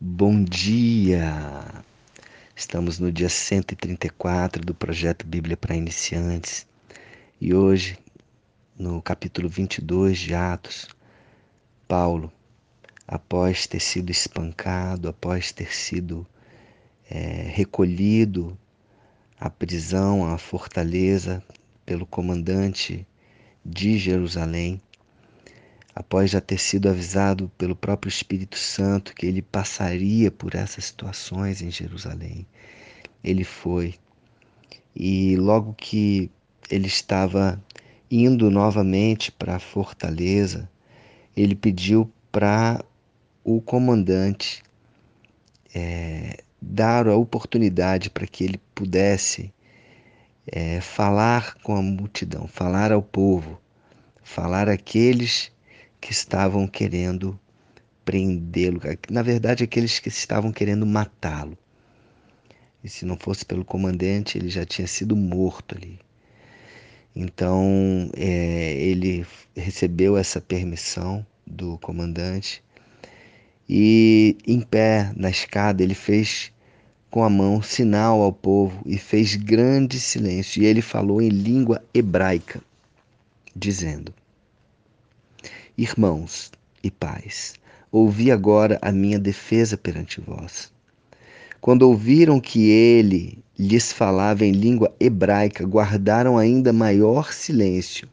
Bom dia! Estamos no dia 134 do projeto Bíblia para Iniciantes e hoje, no capítulo 22 de Atos, Paulo, após ter sido espancado, após ter sido é, recolhido à prisão, à fortaleza pelo comandante de Jerusalém, após já ter sido avisado pelo próprio Espírito Santo que ele passaria por essas situações em Jerusalém. Ele foi. E logo que ele estava indo novamente para a fortaleza, ele pediu para o comandante é, dar a oportunidade para que ele pudesse é, falar com a multidão, falar ao povo, falar àqueles que estavam querendo prendê-lo, na verdade, aqueles que estavam querendo matá-lo. E se não fosse pelo comandante, ele já tinha sido morto ali. Então, é, ele recebeu essa permissão do comandante e, em pé na escada, ele fez com a mão sinal ao povo e fez grande silêncio. E ele falou em língua hebraica, dizendo: Irmãos e pais, ouvi agora a minha defesa perante vós. Quando ouviram que ele lhes falava em língua hebraica, guardaram ainda maior silêncio.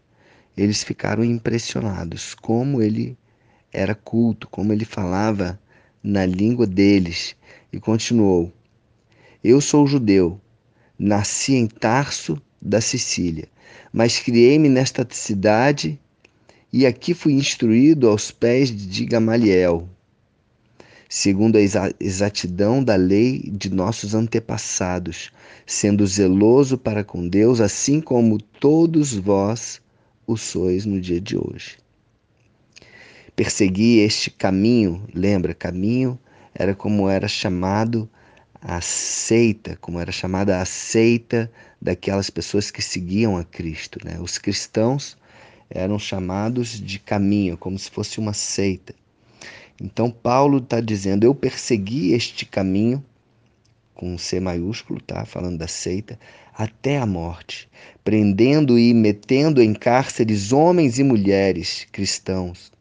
Eles ficaram impressionados como ele era culto, como ele falava na língua deles. E continuou: Eu sou judeu, nasci em Tarso da Sicília, mas criei-me nesta cidade e aqui fui instruído aos pés de Gamaliel, segundo a exatidão da lei de nossos antepassados, sendo zeloso para com Deus, assim como todos vós o sois no dia de hoje. Persegui este caminho, lembra, caminho era como era chamado a seita, como era chamada a seita daquelas pessoas que seguiam a Cristo. Né? Os cristãos eram chamados de caminho, como se fosse uma seita. Então Paulo está dizendo: eu persegui este caminho com C maiúsculo, tá? Falando da seita, até a morte, prendendo e metendo em cárceres homens e mulheres cristãos,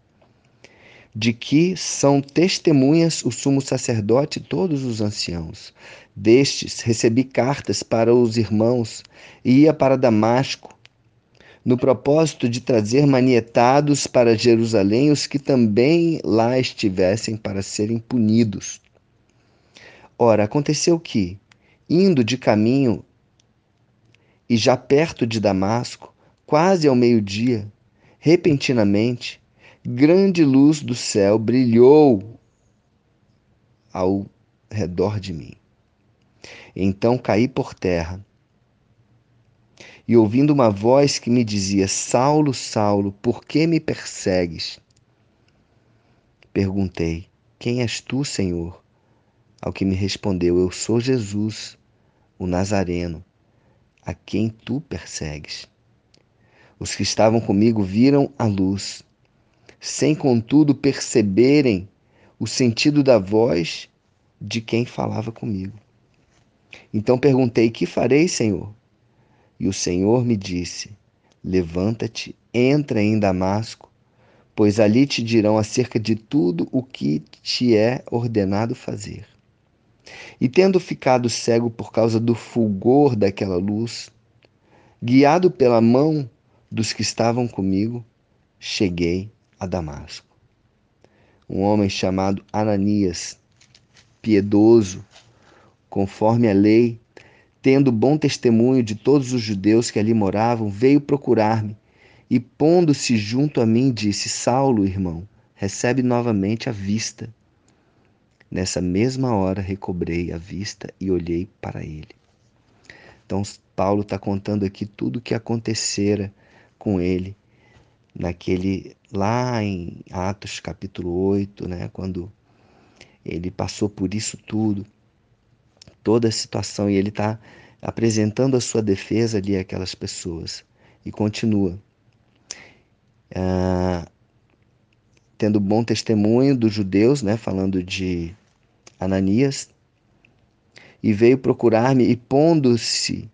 de que são testemunhas o sumo sacerdote e todos os anciãos. Destes recebi cartas para os irmãos e ia para Damasco no propósito de trazer manietados para Jerusalém os que também lá estivessem para serem punidos. Ora, aconteceu que, indo de caminho e já perto de Damasco, quase ao meio-dia, repentinamente, grande luz do céu brilhou ao redor de mim. Então caí por terra e ouvindo uma voz que me dizia: Saulo, Saulo, por que me persegues? Perguntei: Quem és tu, Senhor? Ao que me respondeu: Eu sou Jesus, o Nazareno, a quem tu persegues. Os que estavam comigo viram a luz, sem contudo perceberem o sentido da voz de quem falava comigo. Então perguntei: Que farei, Senhor? E o Senhor me disse: Levanta-te, entra em Damasco, pois ali te dirão acerca de tudo o que te é ordenado fazer. E tendo ficado cego por causa do fulgor daquela luz, guiado pela mão dos que estavam comigo, cheguei a Damasco. Um homem chamado Ananias, piedoso, conforme a lei, tendo bom testemunho de todos os judeus que ali moravam, veio procurar-me e, pondo-se junto a mim, disse: Saulo, irmão, recebe novamente a vista. Nessa mesma hora recobrei a vista e olhei para ele. Então, Paulo está contando aqui tudo o que acontecera com ele naquele lá em Atos capítulo 8, né, quando ele passou por isso tudo toda a situação e ele está apresentando a sua defesa ali àquelas pessoas. E continua. Ah, tendo bom testemunho dos judeus, né, falando de Ananias, e veio procurar-me e pondo-se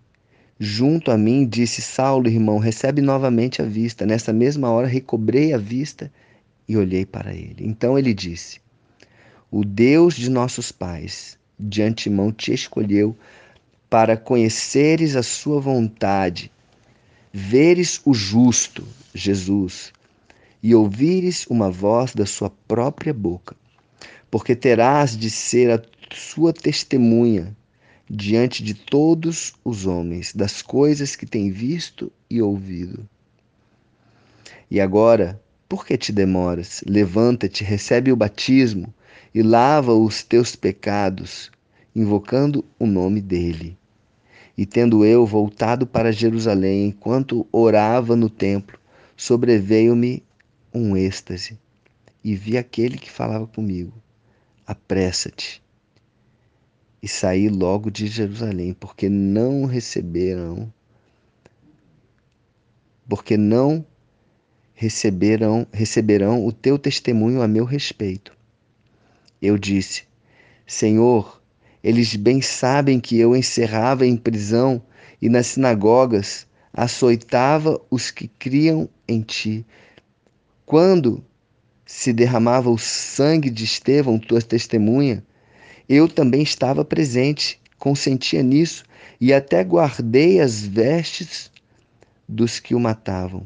junto a mim, disse: Saulo, irmão, recebe novamente a vista. Nessa mesma hora recobrei a vista e olhei para ele. Então ele disse: O Deus de nossos pais de antemão te escolheu para conheceres a sua vontade, veres o justo, Jesus, e ouvires uma voz da sua própria boca, porque terás de ser a sua testemunha diante de todos os homens das coisas que tem visto e ouvido. E agora, por que te demoras? Levanta-te, recebe o batismo e lava os teus pecados, invocando o nome dele. E tendo eu voltado para Jerusalém, enquanto orava no templo, sobreveio-me um êxtase e vi aquele que falava comigo: Apressa-te e saí logo de Jerusalém, porque não receberam, porque não receberão, receberão o teu testemunho a meu respeito. Eu disse: Senhor, eles bem sabem que eu encerrava em prisão e nas sinagogas açoitava os que criam em ti. Quando se derramava o sangue de Estevão, tua testemunha, eu também estava presente, consentia nisso e até guardei as vestes dos que o matavam.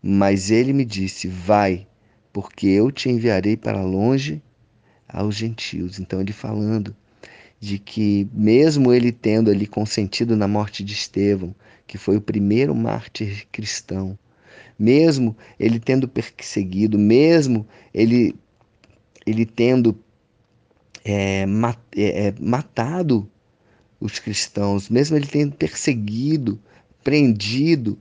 Mas ele me disse: Vai, porque eu te enviarei para longe aos gentios. Então, ele falando de que, mesmo ele tendo ali consentido na morte de Estevão, que foi o primeiro mártir cristão, mesmo ele tendo perseguido, mesmo ele, ele tendo é, mat, é, é, matado os cristãos, mesmo ele tendo perseguido, prendido,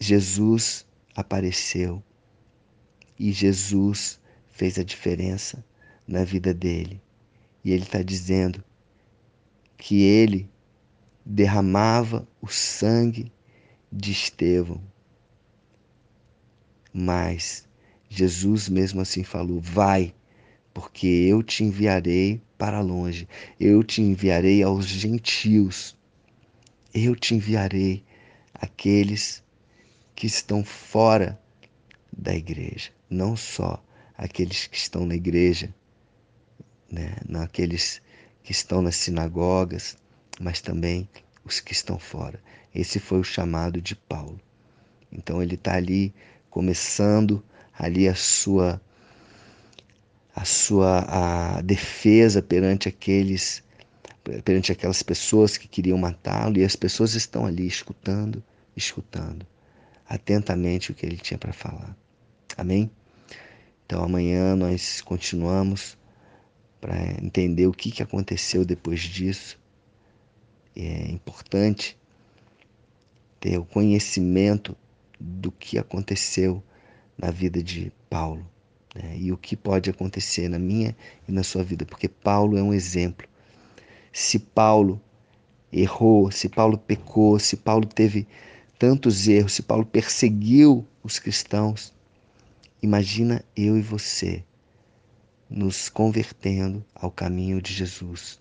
Jesus apareceu e Jesus fez a diferença na vida dele. E ele está dizendo que ele derramava o sangue de Estevão. Mas Jesus mesmo assim falou: Vai, porque eu te enviarei para longe, eu te enviarei aos gentios, eu te enviarei aqueles que estão fora da igreja, não só aqueles que estão na igreja, né, não aqueles que estão nas sinagogas, mas também os que estão fora. Esse foi o chamado de Paulo. Então ele está ali começando ali a sua a sua a defesa perante aqueles perante aquelas pessoas que queriam matá-lo e as pessoas estão ali escutando, escutando atentamente o que ele tinha para falar. Amém? Então amanhã nós continuamos para entender o que, que aconteceu depois disso. É importante ter o conhecimento do que aconteceu na vida de Paulo né? e o que pode acontecer na minha e na sua vida, porque Paulo é um exemplo. Se Paulo errou, se Paulo pecou, se Paulo teve tantos erros, se Paulo perseguiu os cristãos, imagina eu e você nos convertendo ao caminho de Jesus.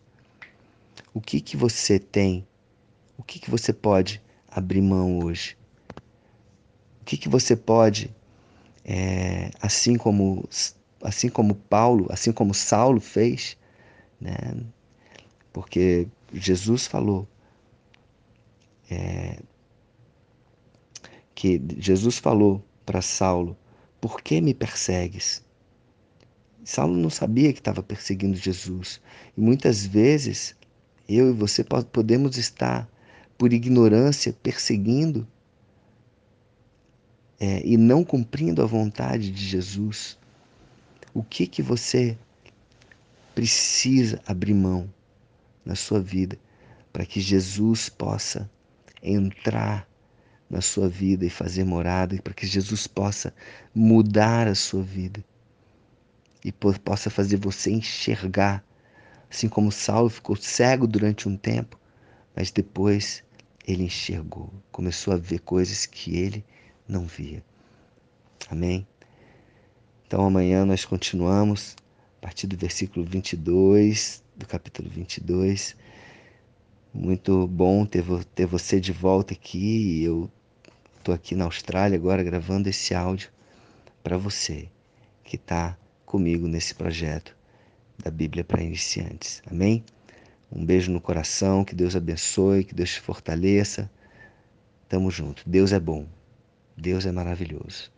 O que que você tem? O que que você pode abrir mão hoje? O que que você pode é, assim como assim como Paulo, assim como Saulo fez, né? Porque Jesus falou é, que Jesus falou para Saulo: Por que me persegues? Saulo não sabia que estava perseguindo Jesus. E muitas vezes eu e você podemos estar, por ignorância, perseguindo é, e não cumprindo a vontade de Jesus, o que que você precisa abrir mão na sua vida para que Jesus possa entrar na sua vida e fazer morada, para que Jesus possa mudar a sua vida e possa fazer você enxergar, assim como Saulo ficou cego durante um tempo, mas depois ele enxergou, começou a ver coisas que ele não via. Amém? Então amanhã nós continuamos a partir do versículo 22, do capítulo 22. Muito bom ter, ter você de volta aqui. Eu estou aqui na Austrália agora gravando esse áudio para você que está comigo nesse projeto da Bíblia para iniciantes. Amém? Um beijo no coração, que Deus abençoe, que Deus te fortaleça. Tamo junto. Deus é bom. Deus é maravilhoso.